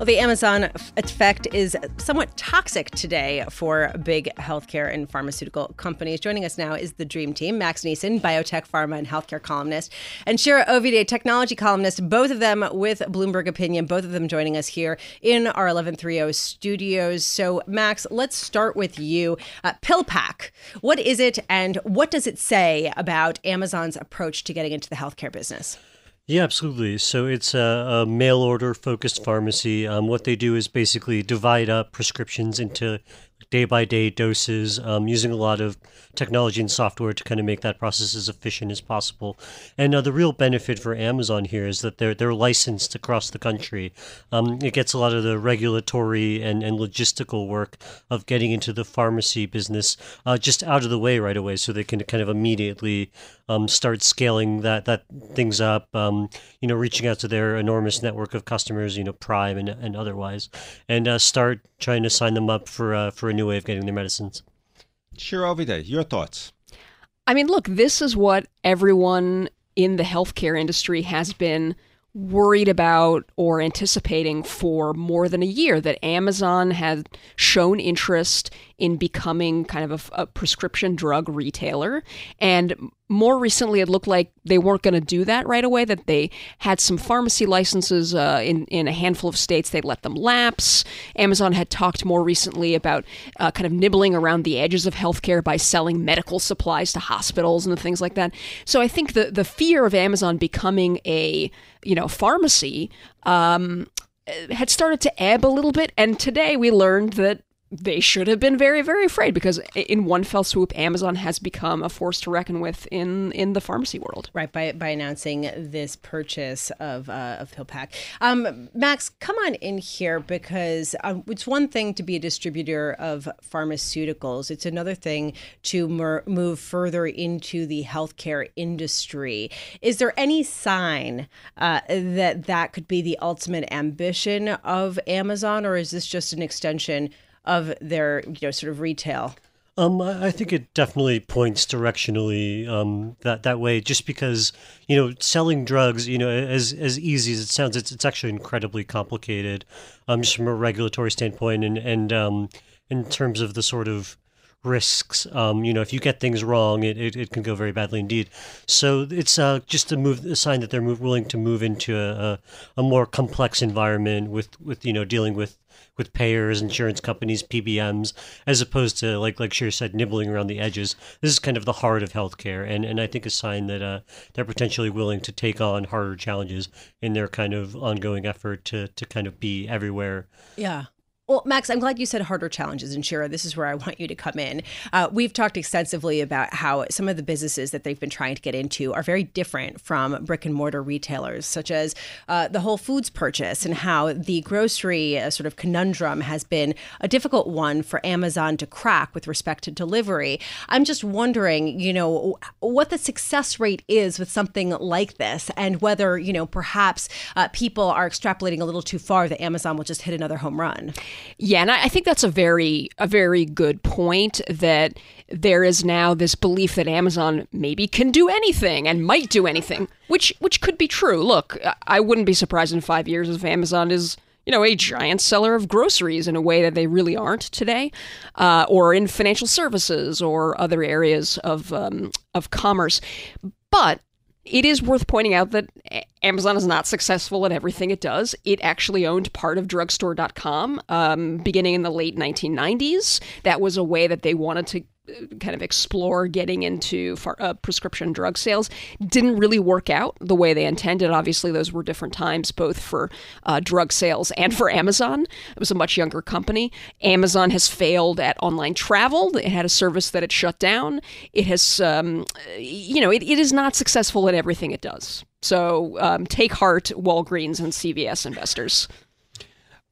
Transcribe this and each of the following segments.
Well, the Amazon effect is somewhat toxic today for big healthcare and pharmaceutical companies. Joining us now is the Dream Team Max Nisen, biotech, pharma, and healthcare columnist, and Shira Ovide, technology columnist, both of them with Bloomberg Opinion, both of them joining us here in our 1130 studios. So, Max, let's start with you. Uh, PillPack, what is it and what does it say about Amazon's approach to getting into the healthcare business? Yeah, absolutely. So it's a, a mail order focused pharmacy. Um, what they do is basically divide up prescriptions into day by day doses, um, using a lot of technology and software to kind of make that process as efficient as possible. And uh, the real benefit for Amazon here is that they're they're licensed across the country. Um, it gets a lot of the regulatory and, and logistical work of getting into the pharmacy business uh, just out of the way right away, so they can kind of immediately um, start scaling that that things up. Um, you know, reaching out to their enormous network of customers, you know, Prime and, and otherwise, and uh, start trying to sign them up for uh, for a new way of getting their medicines. Shira, Ovide, your thoughts. I mean, look, this is what everyone in the healthcare industry has been worried about or anticipating for more than a year that Amazon had shown interest in becoming kind of a, a, prescription drug retailer. And more recently, it looked like they weren't going to do that right away, that they had some pharmacy licenses uh, in, in a handful of states. They let them lapse. Amazon had talked more recently about uh, kind of nibbling around the edges of healthcare by selling medical supplies to hospitals and things like that. So I think the, the fear of Amazon becoming a you know pharmacy um, had started to ebb a little bit. And today we learned that they should have been very, very afraid because in one fell swoop, Amazon has become a force to reckon with in in the pharmacy world. Right by by announcing this purchase of uh, of PillPack. Um, Max, come on in here because um, it's one thing to be a distributor of pharmaceuticals. It's another thing to mer- move further into the healthcare industry. Is there any sign uh, that that could be the ultimate ambition of Amazon, or is this just an extension? Of their you know sort of retail? Um, I think it definitely points directionally um, that that way. Just because you know, selling drugs, you know, as as easy as it sounds, it's it's actually incredibly complicated, um, just from a regulatory standpoint, and and um, in terms of the sort of risks. Um, you know, if you get things wrong, it, it, it can go very badly indeed. So it's uh, just a move, a sign that they're move, willing to move into a, a, more complex environment with, with you know dealing with with payers, insurance companies, PBMs, as opposed to like like Shira said, nibbling around the edges. This is kind of the heart of healthcare, and and I think a sign that uh, they're potentially willing to take on harder challenges in their kind of ongoing effort to to kind of be everywhere. Yeah. Well, Max, I'm glad you said harder challenges. And Shira, this is where I want you to come in. Uh, we've talked extensively about how some of the businesses that they've been trying to get into are very different from brick and mortar retailers, such as uh, the Whole Foods purchase, and how the grocery uh, sort of conundrum has been a difficult one for Amazon to crack with respect to delivery. I'm just wondering, you know, what the success rate is with something like this, and whether, you know, perhaps uh, people are extrapolating a little too far that Amazon will just hit another home run. Yeah, and I, think that's a very a very good point that there is now this belief that Amazon maybe can do anything and might do anything, which which could be true. Look, I wouldn't be surprised in five years if Amazon is you know, a giant seller of groceries in a way that they really aren't today, uh, or in financial services or other areas of um, of commerce. But it is worth pointing out that Amazon is not successful at everything it does. It actually owned part of drugstore.com um, beginning in the late 1990s. That was a way that they wanted to kind of explore getting into far, uh, prescription drug sales didn't really work out the way they intended. Obviously, those were different times, both for uh, drug sales and for Amazon. It was a much younger company. Amazon has failed at online travel. It had a service that it shut down. It has, um, you know, it, it is not successful at everything it does. So um, take heart, Walgreens and CVS investors.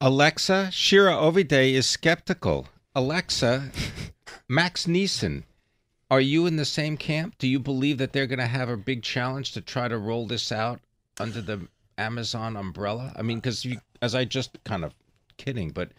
Alexa, Shira Ovide is skeptical. Alexa, Max Nisen, are you in the same camp? Do you believe that they're going to have a big challenge to try to roll this out under the Amazon umbrella? I mean, because as I just kind of kidding, but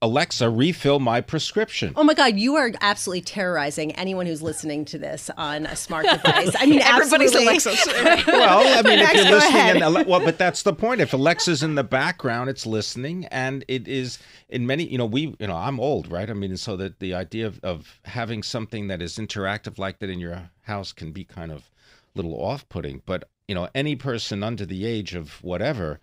Alexa, refill my prescription. Oh my God, you are absolutely terrorizing anyone who's listening to this on a smart device. I mean, everybody's Alexa's. well, I mean, if you're listening, and, well, but that's the point. If Alexa's in the background, it's listening, and it is in many. You know, we, you know, I'm old, right? I mean, so that the idea of, of having something that is interactive like that in your house can be kind of a little off-putting. But you know, any person under the age of whatever,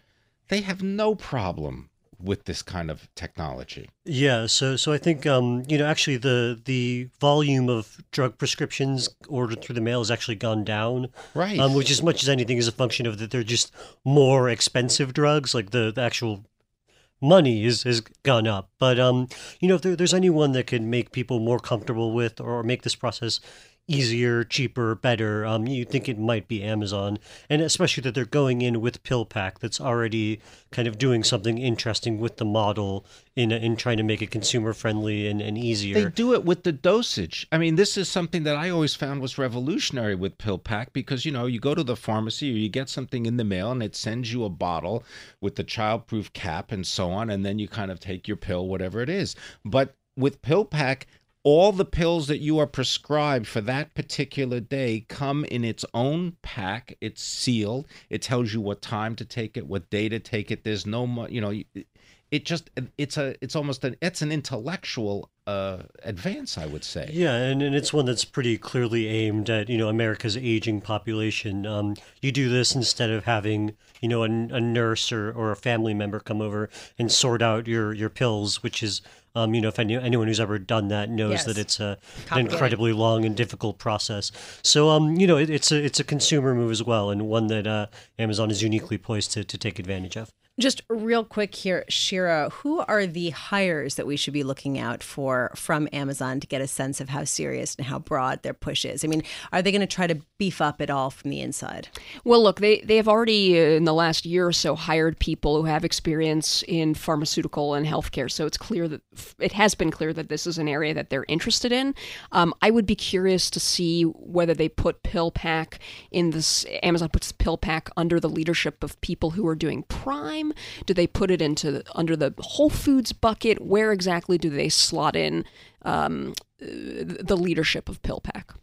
they have no problem with this kind of technology. Yeah, so so I think um, you know actually the the volume of drug prescriptions ordered through the mail has actually gone down. Right. Um, which as much as anything is a function of that they're just more expensive drugs, like the, the actual money is has gone up. But um, you know, if there, there's anyone that can make people more comfortable with or make this process easier, cheaper, better, um, you think it might be Amazon, and especially that they're going in with PillPack that's already kind of doing something interesting with the model in in trying to make it consumer friendly and, and easier. They do it with the dosage. I mean, this is something that I always found was revolutionary with PillPack because you know you go to the pharmacy or you get something in the mail and it sends you a bottle with the childproof cap and so on, and then you kind of take your pill, whatever it is. But with PillPack, all the pills that you are prescribed for that particular day come in its own pack. It's sealed. It tells you what time to take it, what day to take it. There's no, you know, it just it's a it's almost an it's an intellectual uh, advance, I would say. Yeah, and, and it's one that's pretty clearly aimed at you know America's aging population. Um, you do this instead of having you know a, a nurse or, or a family member come over and sort out your your pills, which is um, you know, if any, anyone who's ever done that knows yes. that it's a, an incredibly long and difficult process. So, um, you know, it, it's a it's a consumer move as well, and one that uh, Amazon is uniquely poised to, to take advantage of. Just real quick here, Shira, who are the hires that we should be looking out for from Amazon to get a sense of how serious and how broad their push is? I mean, are they going to try to beef up it all from the inside? Well, look, they, they have already, uh, in the last year or so, hired people who have experience in pharmaceutical and healthcare. So it's clear that it has been clear that this is an area that they're interested in. Um, I would be curious to see whether they put PillPack in this, Amazon puts PillPack under the leadership of people who are doing Prime time? Do they put it into under the Whole Foods bucket? Where exactly do they slot in um, the leadership of PillPack?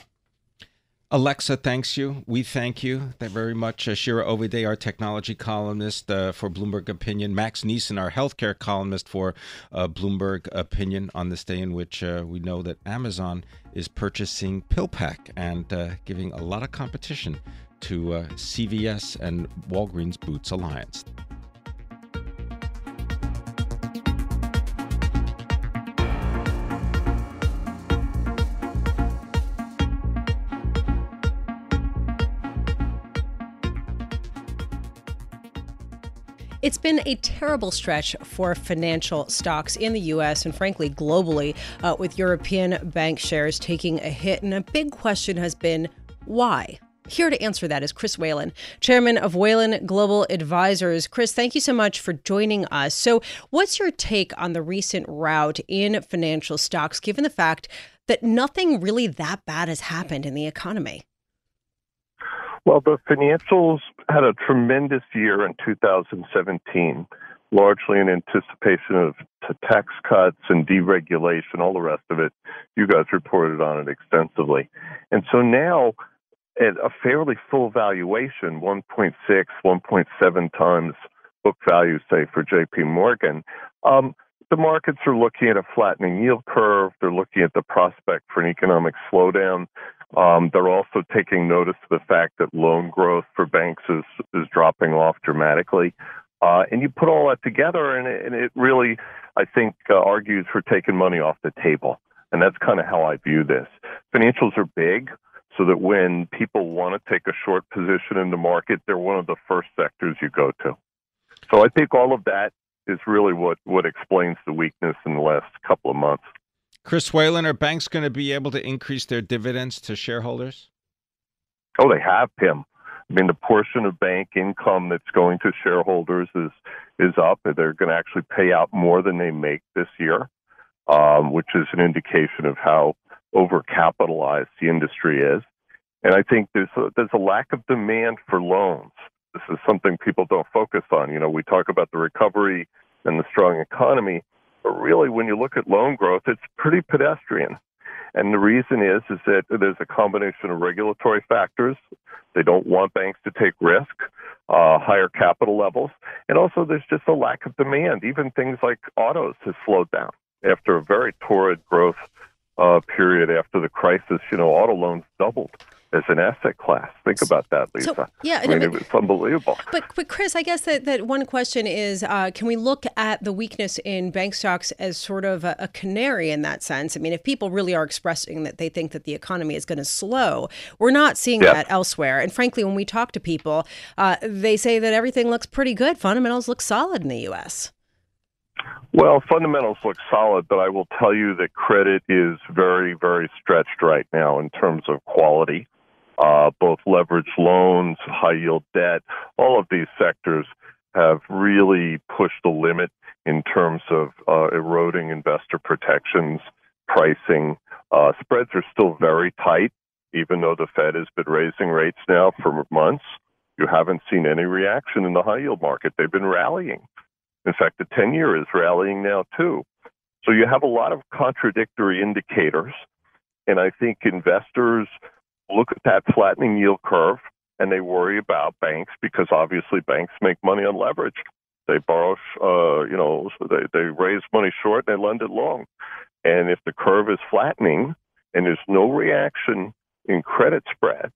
Alexa thanks you. We thank you very much. Uh, Shira Ovide, our technology columnist uh, for Bloomberg Opinion. Max Nisen, our healthcare columnist for uh, Bloomberg Opinion, on this day in which uh, we know that Amazon is purchasing PillPack and uh, giving a lot of competition to uh, CVS and Walgreens Boots Alliance. It's been a terrible stretch for financial stocks in the U.S. and frankly globally, uh, with European bank shares taking a hit. And a big question has been why? Here to answer that is Chris Whalen, chairman of Whalen Global Advisors. Chris, thank you so much for joining us. So, what's your take on the recent rout in financial stocks, given the fact that nothing really that bad has happened in the economy? Well, the financials had a tremendous year in 2017, largely in anticipation of tax cuts and deregulation, all the rest of it. You guys reported on it extensively. And so now, at a fairly full valuation, 1.6, 1.7 times book value, say, for JP Morgan, um, the markets are looking at a flattening yield curve. They're looking at the prospect for an economic slowdown. Um, they're also taking notice of the fact that loan growth for banks is, is dropping off dramatically. Uh, and you put all that together, and it, and it really, I think, uh, argues for taking money off the table. And that's kind of how I view this. Financials are big, so that when people want to take a short position in the market, they're one of the first sectors you go to. So I think all of that is really what, what explains the weakness in the last couple of months. Chris Whalen, are banks going to be able to increase their dividends to shareholders? Oh, they have, Tim. I mean, the portion of bank income that's going to shareholders is is up. They're going to actually pay out more than they make this year, um, which is an indication of how overcapitalized the industry is. And I think there's a, there's a lack of demand for loans. This is something people don't focus on. You know, we talk about the recovery and the strong economy, but really, when you look at loan growth, it's pretty pedestrian. And the reason is is that there's a combination of regulatory factors. They don't want banks to take risk, uh, higher capital levels, and also there's just a lack of demand. Even things like autos has slowed down after a very torrid growth uh, period after the crisis. You know, auto loans doubled as an asset class. Think about that, Lisa. So, yeah, I mean, no, but, unbelievable. But, but Chris, I guess that, that one question is uh, can we look at the weakness in bank stocks as sort of a, a, canary in that sense? I mean, if people really are expressing that they think that the economy is going to slow, we're not seeing yeah. that elsewhere. And frankly, when we talk to people, uh, they say that everything looks pretty good. Fundamentals look solid in the U.S. Well, fundamentals look solid, but I will tell you that credit is very, very stretched right now in terms of quality uh, both leveraged loans, high yield debt, all of these sectors have really pushed the limit in terms of uh, eroding investor protections, pricing. Uh, spreads are still very tight, even though the Fed has been raising rates now for months. You haven't seen any reaction in the high yield market. They've been rallying. In fact, the 10 year is rallying now too. So you have a lot of contradictory indicators. And I think investors look at that flattening yield curve and they worry about banks because obviously banks make money on leverage. They borrow, uh, you know, they, they raise money short and they lend it long. And if the curve is flattening and there's no reaction in credit spreads,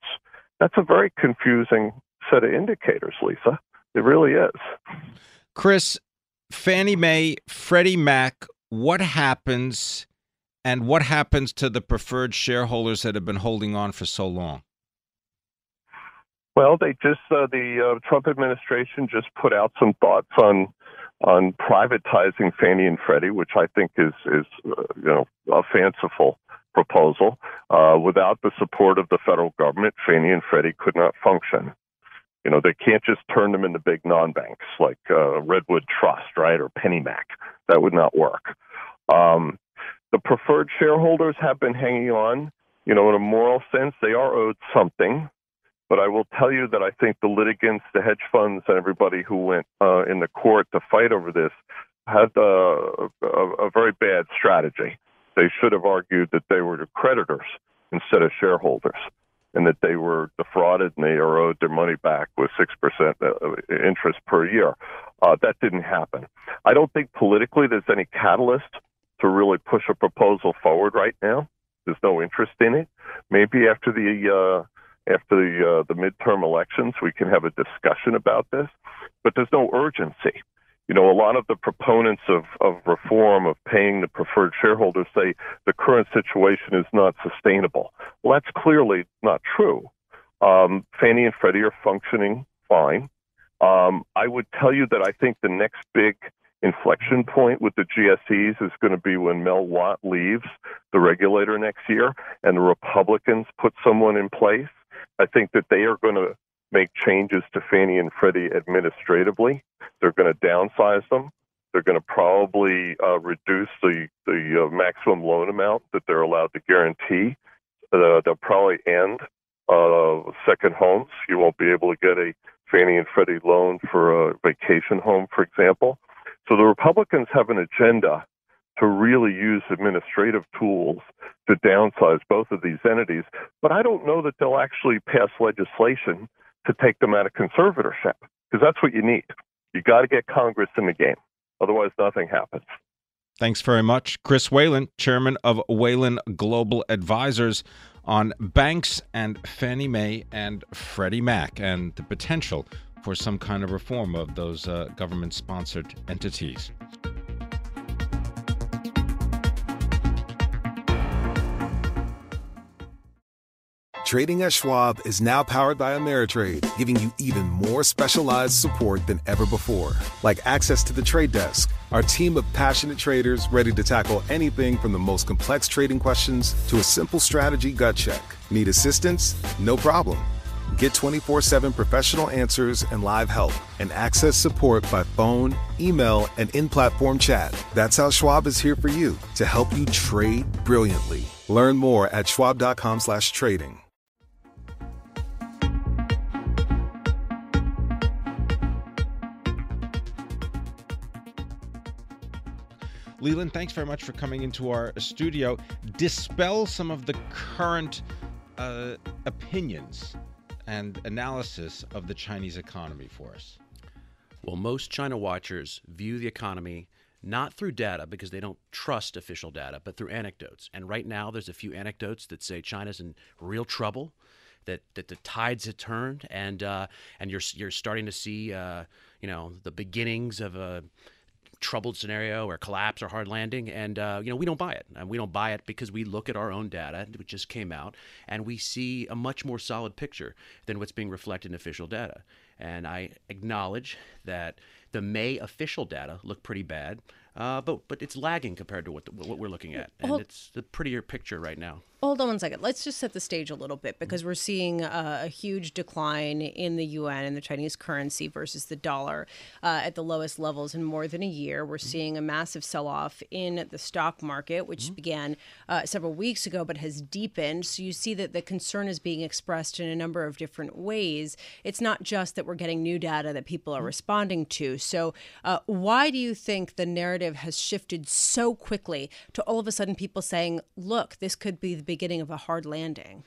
that's a very confusing set of indicators, Lisa. It really is. Chris, Fannie Mae, Freddie Mac, what happens and what happens to the preferred shareholders that have been holding on for so long? Well, they just uh, the uh, Trump administration just put out some thoughts on on privatizing Fannie and Freddie, which I think is is uh, you know a fanciful proposal. Uh, without the support of the federal government, Fannie and Freddie could not function. You know, they can't just turn them into big non-banks like uh, Redwood Trust, right, or PennyMac. That would not work. Um, the preferred shareholders have been hanging on. You know, in a moral sense, they are owed something. But I will tell you that I think the litigants, the hedge funds, and everybody who went uh, in the court to fight over this had uh, a, a very bad strategy. They should have argued that they were the creditors instead of shareholders and that they were defrauded and they are owed their money back with 6% uh, interest per year. Uh, that didn't happen. I don't think politically there's any catalyst to really push a proposal forward right now. There's no interest in it. Maybe after the uh, after the uh, the midterm elections, we can have a discussion about this. But there's no urgency. You know, a lot of the proponents of, of reform, of paying the preferred shareholders, say the current situation is not sustainable. Well, that's clearly not true. Um, Fannie and Freddie are functioning fine. Um, I would tell you that I think the next big inflection point with the GSEs is going to be when Mel Watt leaves the regulator next year and the Republicans put someone in place. I think that they are going to make changes to Fannie and Freddie administratively. They're going to downsize them. They're going to probably uh, reduce the the uh, maximum loan amount that they're allowed to guarantee. Uh, they'll probably end uh, second homes. You won't be able to get a Fannie and Freddie loan for a vacation home, for example. So the Republicans have an agenda to really use administrative tools to downsize both of these entities. But I don't know that they'll actually pass legislation to take them out of conservatorship because that's what you need. You got to get Congress in the game. Otherwise, nothing happens. Thanks very much. Chris Whalen, chairman of Whalen Global Advisors, on banks and Fannie Mae and Freddie Mac and the potential for some kind of reform of those uh, government sponsored entities. Trading at Schwab is now powered by Ameritrade, giving you even more specialized support than ever before. Like access to the trade desk, our team of passionate traders ready to tackle anything from the most complex trading questions to a simple strategy gut check. Need assistance? No problem. Get 24 7 professional answers and live help, and access support by phone, email, and in platform chat. That's how Schwab is here for you to help you trade brilliantly. Learn more at schwab.com/slash trading. Leland, thanks very much for coming into our studio. Dispel some of the current uh, opinions and analysis of the Chinese economy for us. Well, most China watchers view the economy not through data because they don't trust official data, but through anecdotes. And right now, there's a few anecdotes that say China's in real trouble, that, that the tides have turned, and uh, and you're you're starting to see uh, you know the beginnings of a troubled scenario or collapse or hard landing and uh, you know we don't buy it. And we don't buy it because we look at our own data which just came out and we see a much more solid picture than what's being reflected in official data. And i acknowledge that the may official data look pretty bad uh, but but it's lagging compared to what the, what we're looking at and it's the prettier picture right now Hold on one second. Let's just set the stage a little bit because we're seeing uh, a huge decline in the yuan and the Chinese currency versus the dollar uh, at the lowest levels in more than a year. We're seeing a massive sell off in the stock market, which began uh, several weeks ago but has deepened. So you see that the concern is being expressed in a number of different ways. It's not just that we're getting new data that people are responding to. So, uh, why do you think the narrative has shifted so quickly to all of a sudden people saying, look, this could be the beginning of a hard landing?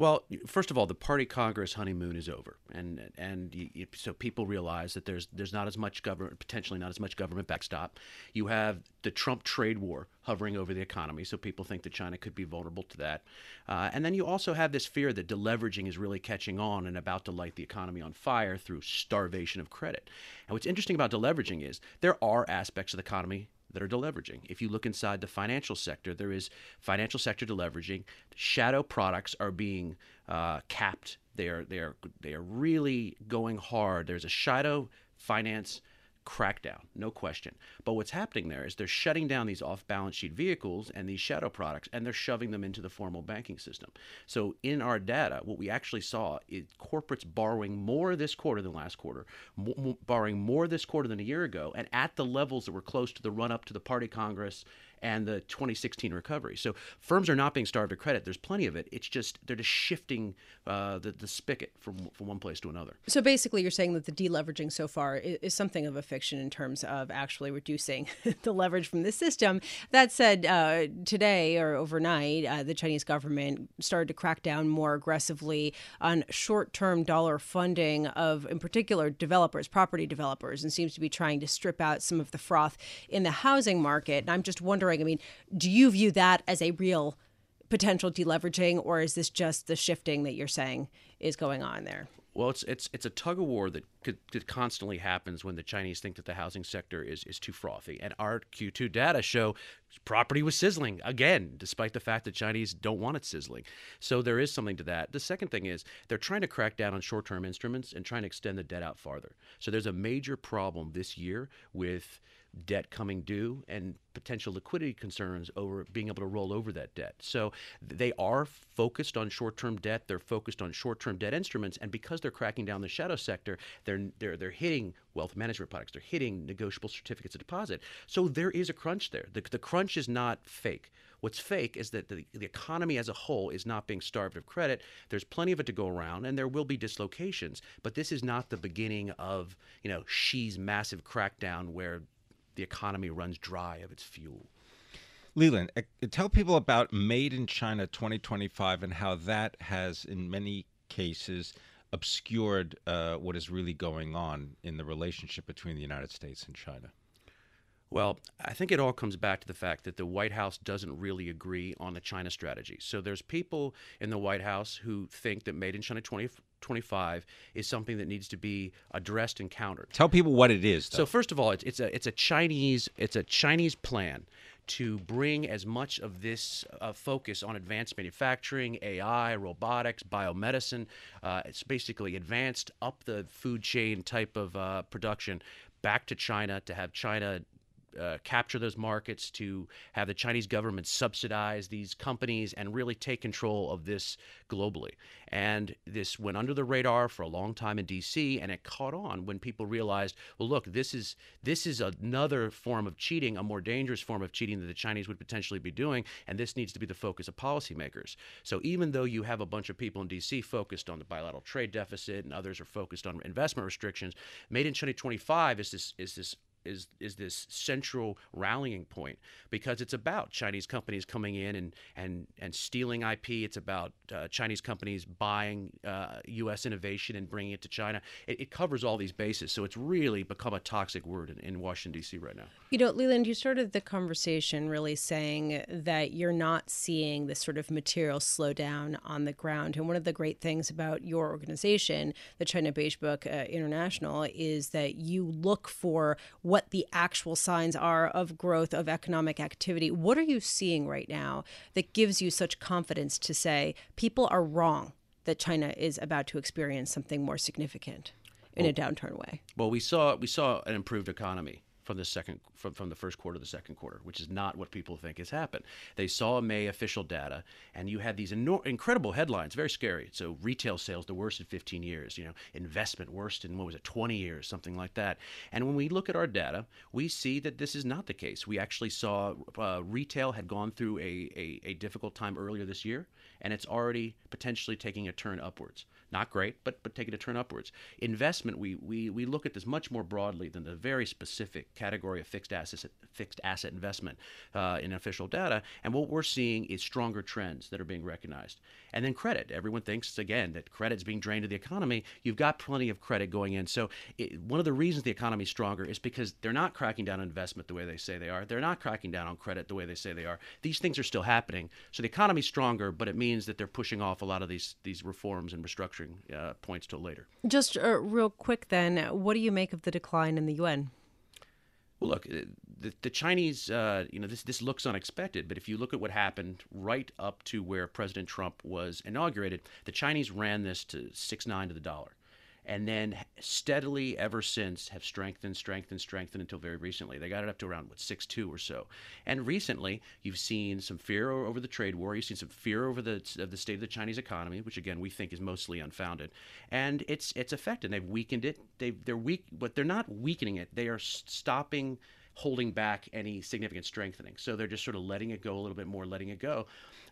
Well, first of all, the party Congress honeymoon is over, and and you, so people realize that there's there's not as much government, potentially not as much government backstop. You have the Trump trade war hovering over the economy, so people think that China could be vulnerable to that. Uh, and then you also have this fear that deleveraging is really catching on and about to light the economy on fire through starvation of credit. And what's interesting about deleveraging is there are aspects of the economy that are deleveraging. If you look inside the financial sector, there is financial sector deleveraging. Shadow products are being uh, capped. They are they are they are really going hard. There's a shadow finance crackdown, no question. But what's happening there is they're shutting down these off balance sheet vehicles and these shadow products and they're shoving them into the formal banking system. So in our data, what we actually saw is corporates borrowing more this quarter than last quarter, borrowing more this quarter than a year ago, and at the levels that were close to the run up to the party Congress and the 2016 recovery. So firms are not being starved of credit. There's plenty of it. It's just they're just shifting uh, the, the spigot from, from one place to another. So basically, you're saying that the deleveraging so far is, is something of a fiction in terms of actually reducing the leverage from the system. That said, uh, today or overnight, uh, the Chinese government started to crack down more aggressively on short-term dollar funding of, in particular, developers, property developers, and seems to be trying to strip out some of the froth in the housing market. And I'm just wondering, I mean, do you view that as a real potential deleveraging, or is this just the shifting that you're saying is going on there? Well, it's it's it's a tug of war that it constantly happens when the Chinese think that the housing sector is, is too frothy. And our Q2 data show property was sizzling again, despite the fact that Chinese don't want it sizzling. So there is something to that. The second thing is they're trying to crack down on short term instruments and trying to extend the debt out farther. So there's a major problem this year with debt coming due and potential liquidity concerns over being able to roll over that debt. So they are focused on short-term debt. They're focused on short-term debt instruments, and because they're cracking down the shadow sector, they're they're they're hitting wealth management products. They're hitting negotiable certificates of deposit. So there is a crunch there. The, the crunch is not fake. What's fake is that the, the economy as a whole is not being starved of credit. There's plenty of it to go around, and there will be dislocations. But this is not the beginning of you know Xi's massive crackdown where the economy runs dry of its fuel. Leland, uh, tell people about Made in China 2025 and how that has, in many cases, obscured uh, what is really going on in the relationship between the United States and China. Well, I think it all comes back to the fact that the White House doesn't really agree on the China strategy. So there's people in the White House who think that Made in China 2025 is something that needs to be addressed and countered. Tell people what it is. Though. So first of all, it's, it's a it's a Chinese it's a Chinese plan to bring as much of this uh, focus on advanced manufacturing, AI, robotics, biomedicine. Uh, it's basically advanced up the food chain type of uh, production back to China to have China uh, capture those markets, to have the Chinese government subsidize these companies and really take control of this globally. And this went under the radar for a long time in D.C. and it caught on when people realized, well, look, this is this is another form of cheating, a more dangerous form of cheating that the Chinese would potentially be doing, and this needs to be the focus of policymakers. So even though you have a bunch of people in D.C. focused on the bilateral trade deficit and others are focused on investment restrictions, Made in 2025 is this is this is is this central rallying point because it's about Chinese companies coming in and and and stealing IP. It's about uh, Chinese companies buying uh, U.S. innovation and bringing it to China. It, it, covers all these bases, so it's really become a toxic word in, in Washington D.C. right now. You know, Leland, you started the conversation really saying that you're not seeing this sort of material slowdown on the ground, and one of the great things about your organization, the China Beige Book uh, International, is that you look for what the actual signs are of growth of economic activity. What are you seeing right now that gives you such confidence to say people are wrong that China is about to experience something more significant in well, a downturn way? Well, we saw we saw an improved economy from the second from, from the first quarter to the second quarter, which is not what people think has happened. They saw May official data, and you had these incredible headlines, very scary. So retail sales the worst in 15 years, you know, investment worst in what was it, 20 years, something like that. And when we look at our data, we see that this is not the case. We actually saw uh, retail had gone through a, a, a difficult time earlier this year, and it's already potentially taking a turn upwards. Not great, but but taking a turn upwards. Investment, we we, we look at this much more broadly than the very specific category of fixed asset fixed asset investment uh, in official data. And what we're seeing is stronger trends that are being recognized. And then credit. Everyone thinks again that credit is being drained to the economy. You've got plenty of credit going in. So it, one of the reasons the economy is stronger is because they're not cracking down on investment the way they say they are. They're not cracking down on credit the way they say they are. These things are still happening. So the economy's stronger, but it means that they're pushing off a lot of these these reforms and restructuring uh, points till later. Just uh, real quick, then, what do you make of the decline in the yuan? Well, look, uh, the, the Chinese, uh, you know, this this looks unexpected, but if you look at what happened right up to where President Trump was inaugurated, the Chinese ran this to six nine to the dollar and then steadily ever since have strengthened, strengthened, strengthened until very recently. They got it up to around what six two or so. And recently, you've seen some fear over the trade war. You've seen some fear over the of the state of the Chinese economy, which again we think is mostly unfounded. And it's it's affected. They've weakened it. They they're weak, but they're not weakening it. They are stopping holding back any significant strengthening. So they're just sort of letting it go a little bit more, letting it go.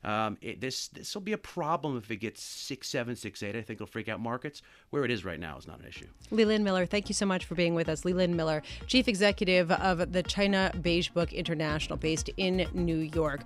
Um, it, this this will be a problem if it gets six seven, six eight. I think it'll freak out markets. Where it is right now is not an issue. Leland Miller, thank you so much for being with us. Leland Miller, chief executive of the China Beige Book International, based in New York.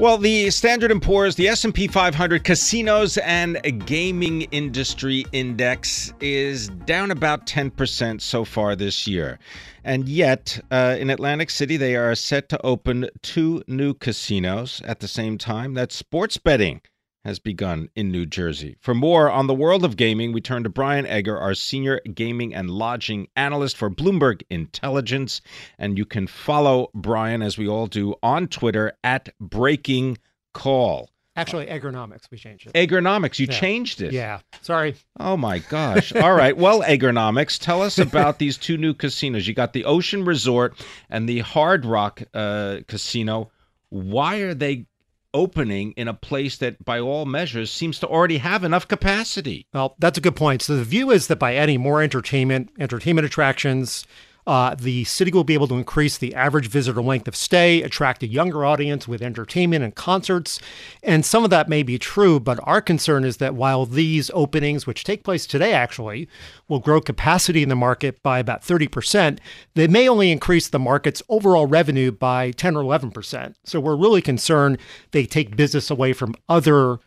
Well, the Standard & Poor's, the S&P 500 Casinos and Gaming Industry Index is down about 10% so far this year. And yet, uh, in Atlantic City, they are set to open two new casinos at the same time. That's sports betting has begun in New Jersey. For more on the world of gaming, we turn to Brian Egger, our senior gaming and lodging analyst for Bloomberg Intelligence. And you can follow Brian, as we all do, on Twitter at Breaking Call. Actually, Eggernomics, we changed it. Eggernomics, you Yeah. changed it. Yeah. Sorry. Oh my gosh. All right. Well, Eggernomics, tell us about these two new casinos. You got the Ocean Resort and the Hard Rock uh, Casino. Why are they opening in a place that, by all measures, seems to already have enough capacity? Well, that's a good point. So the view is that by adding more entertainment, entertainment attractions, uh, the city will be able to increase the average visitor length of stay, attract a younger audience with entertainment and concerts. And some of that may be true, but our concern is that while these openings, which take place today actually, will grow capacity in the market by about 30%, they may only increase the market's overall revenue by 10 or 11%. So we're really concerned they take business away from other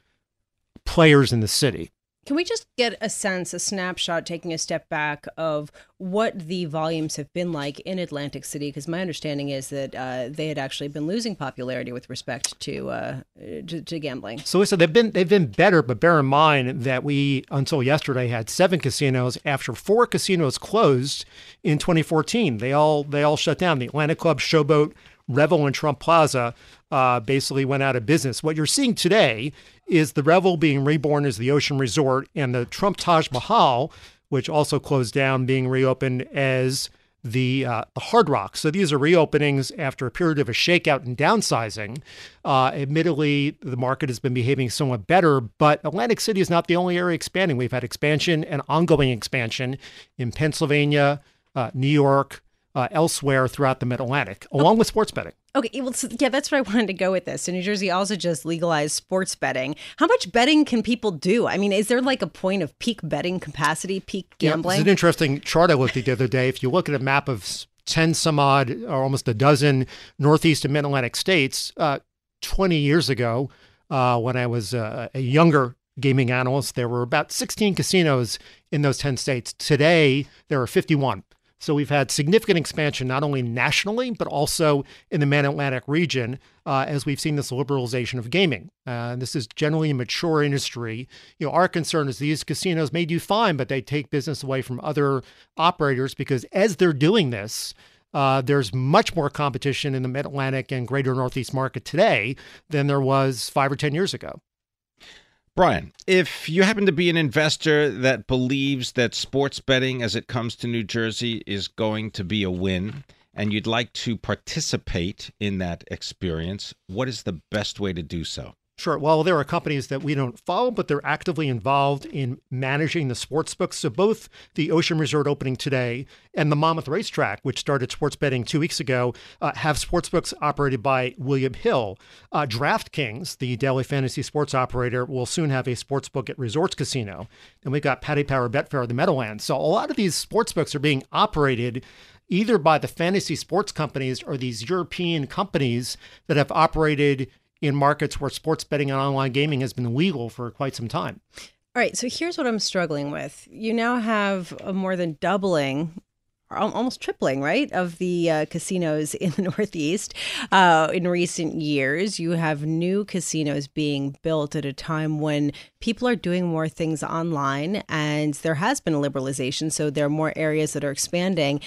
players in the city. Can we just get a sense, a snapshot, taking a step back of what the volumes have been like in Atlantic City? Because my understanding is that uh, they had actually been losing popularity with respect to uh, to, to gambling. So listen, they've been they've been better, but bear in mind that we until yesterday had seven casinos after four casinos closed in 2014. They all they all shut down. The Atlantic Club, Showboat, Revel, and Trump Plaza uh, basically went out of business. What you're seeing today is the Revel being reborn as the Ocean Resort, and the Trump Taj Mahal, which also closed down, being reopened as the, uh, the Hard Rock. So these are reopenings after a period of a shakeout and downsizing. Uh, admittedly, the market has been behaving somewhat better, but Atlantic City is not the only area expanding. We've had expansion and ongoing expansion in Pennsylvania, uh, New York, uh, elsewhere throughout the Mid Atlantic, along with sports betting. Okay, well, so, yeah, that's where I wanted to go with this. So New Jersey also just legalized sports betting. How much betting can people do? I mean, is there like a point of peak betting capacity, peak Yeah, gambling? it's an interesting chart I looked at the other day. If you look at a map of 10 some odd or almost a dozen Northeast and Mid Atlantic states, uh, 20 years ago, uh, when I was uh, a younger gaming analyst, there were about 16 casinos in those 10 states. Today, there are 51. So we've had significant expansion not only nationally, but also in the Mid Atlantic region uh, as we've seen this liberalization of gaming. Uh, this is generally a mature industry. You know, our concern is these casinos may do fine, but they take business away from other operators because as they're doing this, uh, there's much more competition in the Mid Atlantic and Greater Northeast market today than there was five or 10 years ago. Brian, if you happen to be an investor that believes that sports betting as it comes to New Jersey is going to be a win and you'd like to participate in that experience, what is the best way to do so? Sure. Well, there are companies that we don't follow, but they're actively involved in managing the sports books. So both the Ocean Resort opening today and the Monmouth Racetrack, which started sports betting two weeks ago, uh, have sports books operated by William Hill. Uh, DraftKings, the daily fantasy sports operator, will soon have a sports book at Resorts Casino. And we've got Paddy Power Betfair the Meadowlands. So a lot of these sports books are being operated either by the fantasy sports companies or these European companies that have operated in markets where sports betting and online gaming has been legal for quite some time. All right, so here's what I'm struggling with. You now have a more than doubling, almost tripling, right, of the uh, casinos in the Northeast uh, in recent years. You have new casinos being built at a time when people are doing more things online and there has been a liberalization, so there are more areas that are expanding.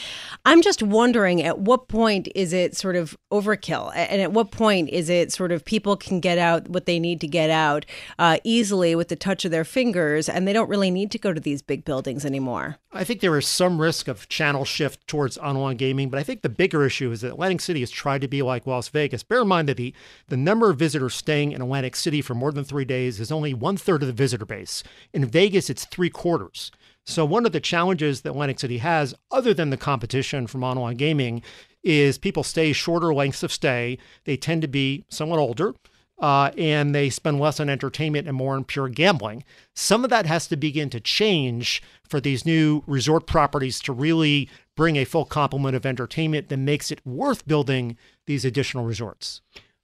I'm just wondering at what point is it sort of overkill? And at what point is it sort of people can get out what they need to get out uh, easily with the touch of their fingers and they don't really need to go to these big buildings anymore? I think there is some risk of channel shift towards online gaming, but I think the bigger issue is that Atlantic City has tried to be like Las Vegas. Bear in mind that the, the number of visitors staying in Atlantic City for more than three days is only one third of the visitor base. In Vegas, it's three quarters. So, one of the challenges that Atlantic City has, other than the competition from online gaming, is people stay shorter lengths of stay. They tend to be somewhat older. Uh, and they spend less on entertainment and more on pure gambling. Some of that has to begin to change for these new resort properties to really bring a full complement of entertainment that makes it worth building these additional resorts.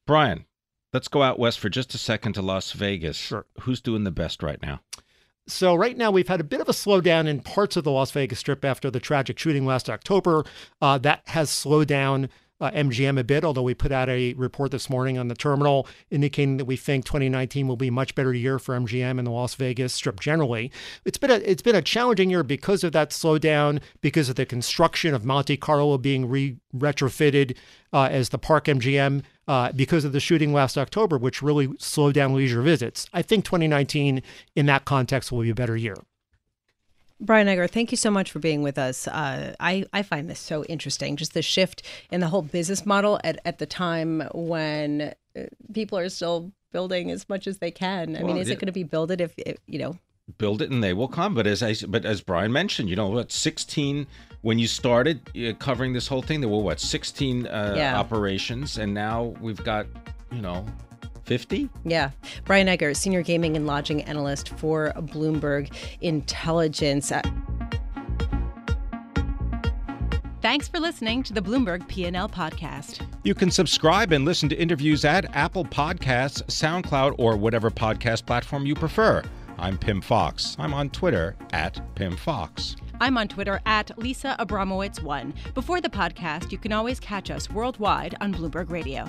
Brian, Let's go out west for just a second to Las Vegas. Sure. Who's doing the best right now? So right now we've had a bit of a slowdown in parts of the Las Vegas Strip after the tragic shooting last October. Uh, that has slowed down uh, MGM a bit, although we put out a report this morning on the terminal indicating that we think 2019 will be a much better year for MGM and the Las Vegas Strip generally. It's been a it's been a challenging year because of that slowdown, because of the construction of Monte Carlo being re retrofitted uh, as the Park MGM. Uh, because of the shooting last October, which really slowed down leisure visits. I think 2019 in that context will be a better year. Brian Egger, thank you so much for being with us. Uh, I, I find this so interesting, just the shift in the whole business model at, at the time when uh, people are still building as much as they can. I Well, mean, is it- it going to be build it if, if, you know, build it and they will come. But as I but as Brian mentioned, you know what, sixteen when you started uh, covering this whole thing, there were what sixteen uh, Yeah. operations, and now we've got you know fifty. Yeah. Brian Egger, senior gaming and lodging analyst for Bloomberg Intelligence. Uh, Thanks for listening to the Bloomberg P&L podcast. You can subscribe and listen to interviews at Apple Podcasts, SoundCloud, or whatever podcast platform you prefer. I'm Pim Fox. I'm on Twitter at Pim Fox. I'm on Twitter at Lisa Abramowitz1. Before the podcast, you can always catch us worldwide on Bloomberg Radio.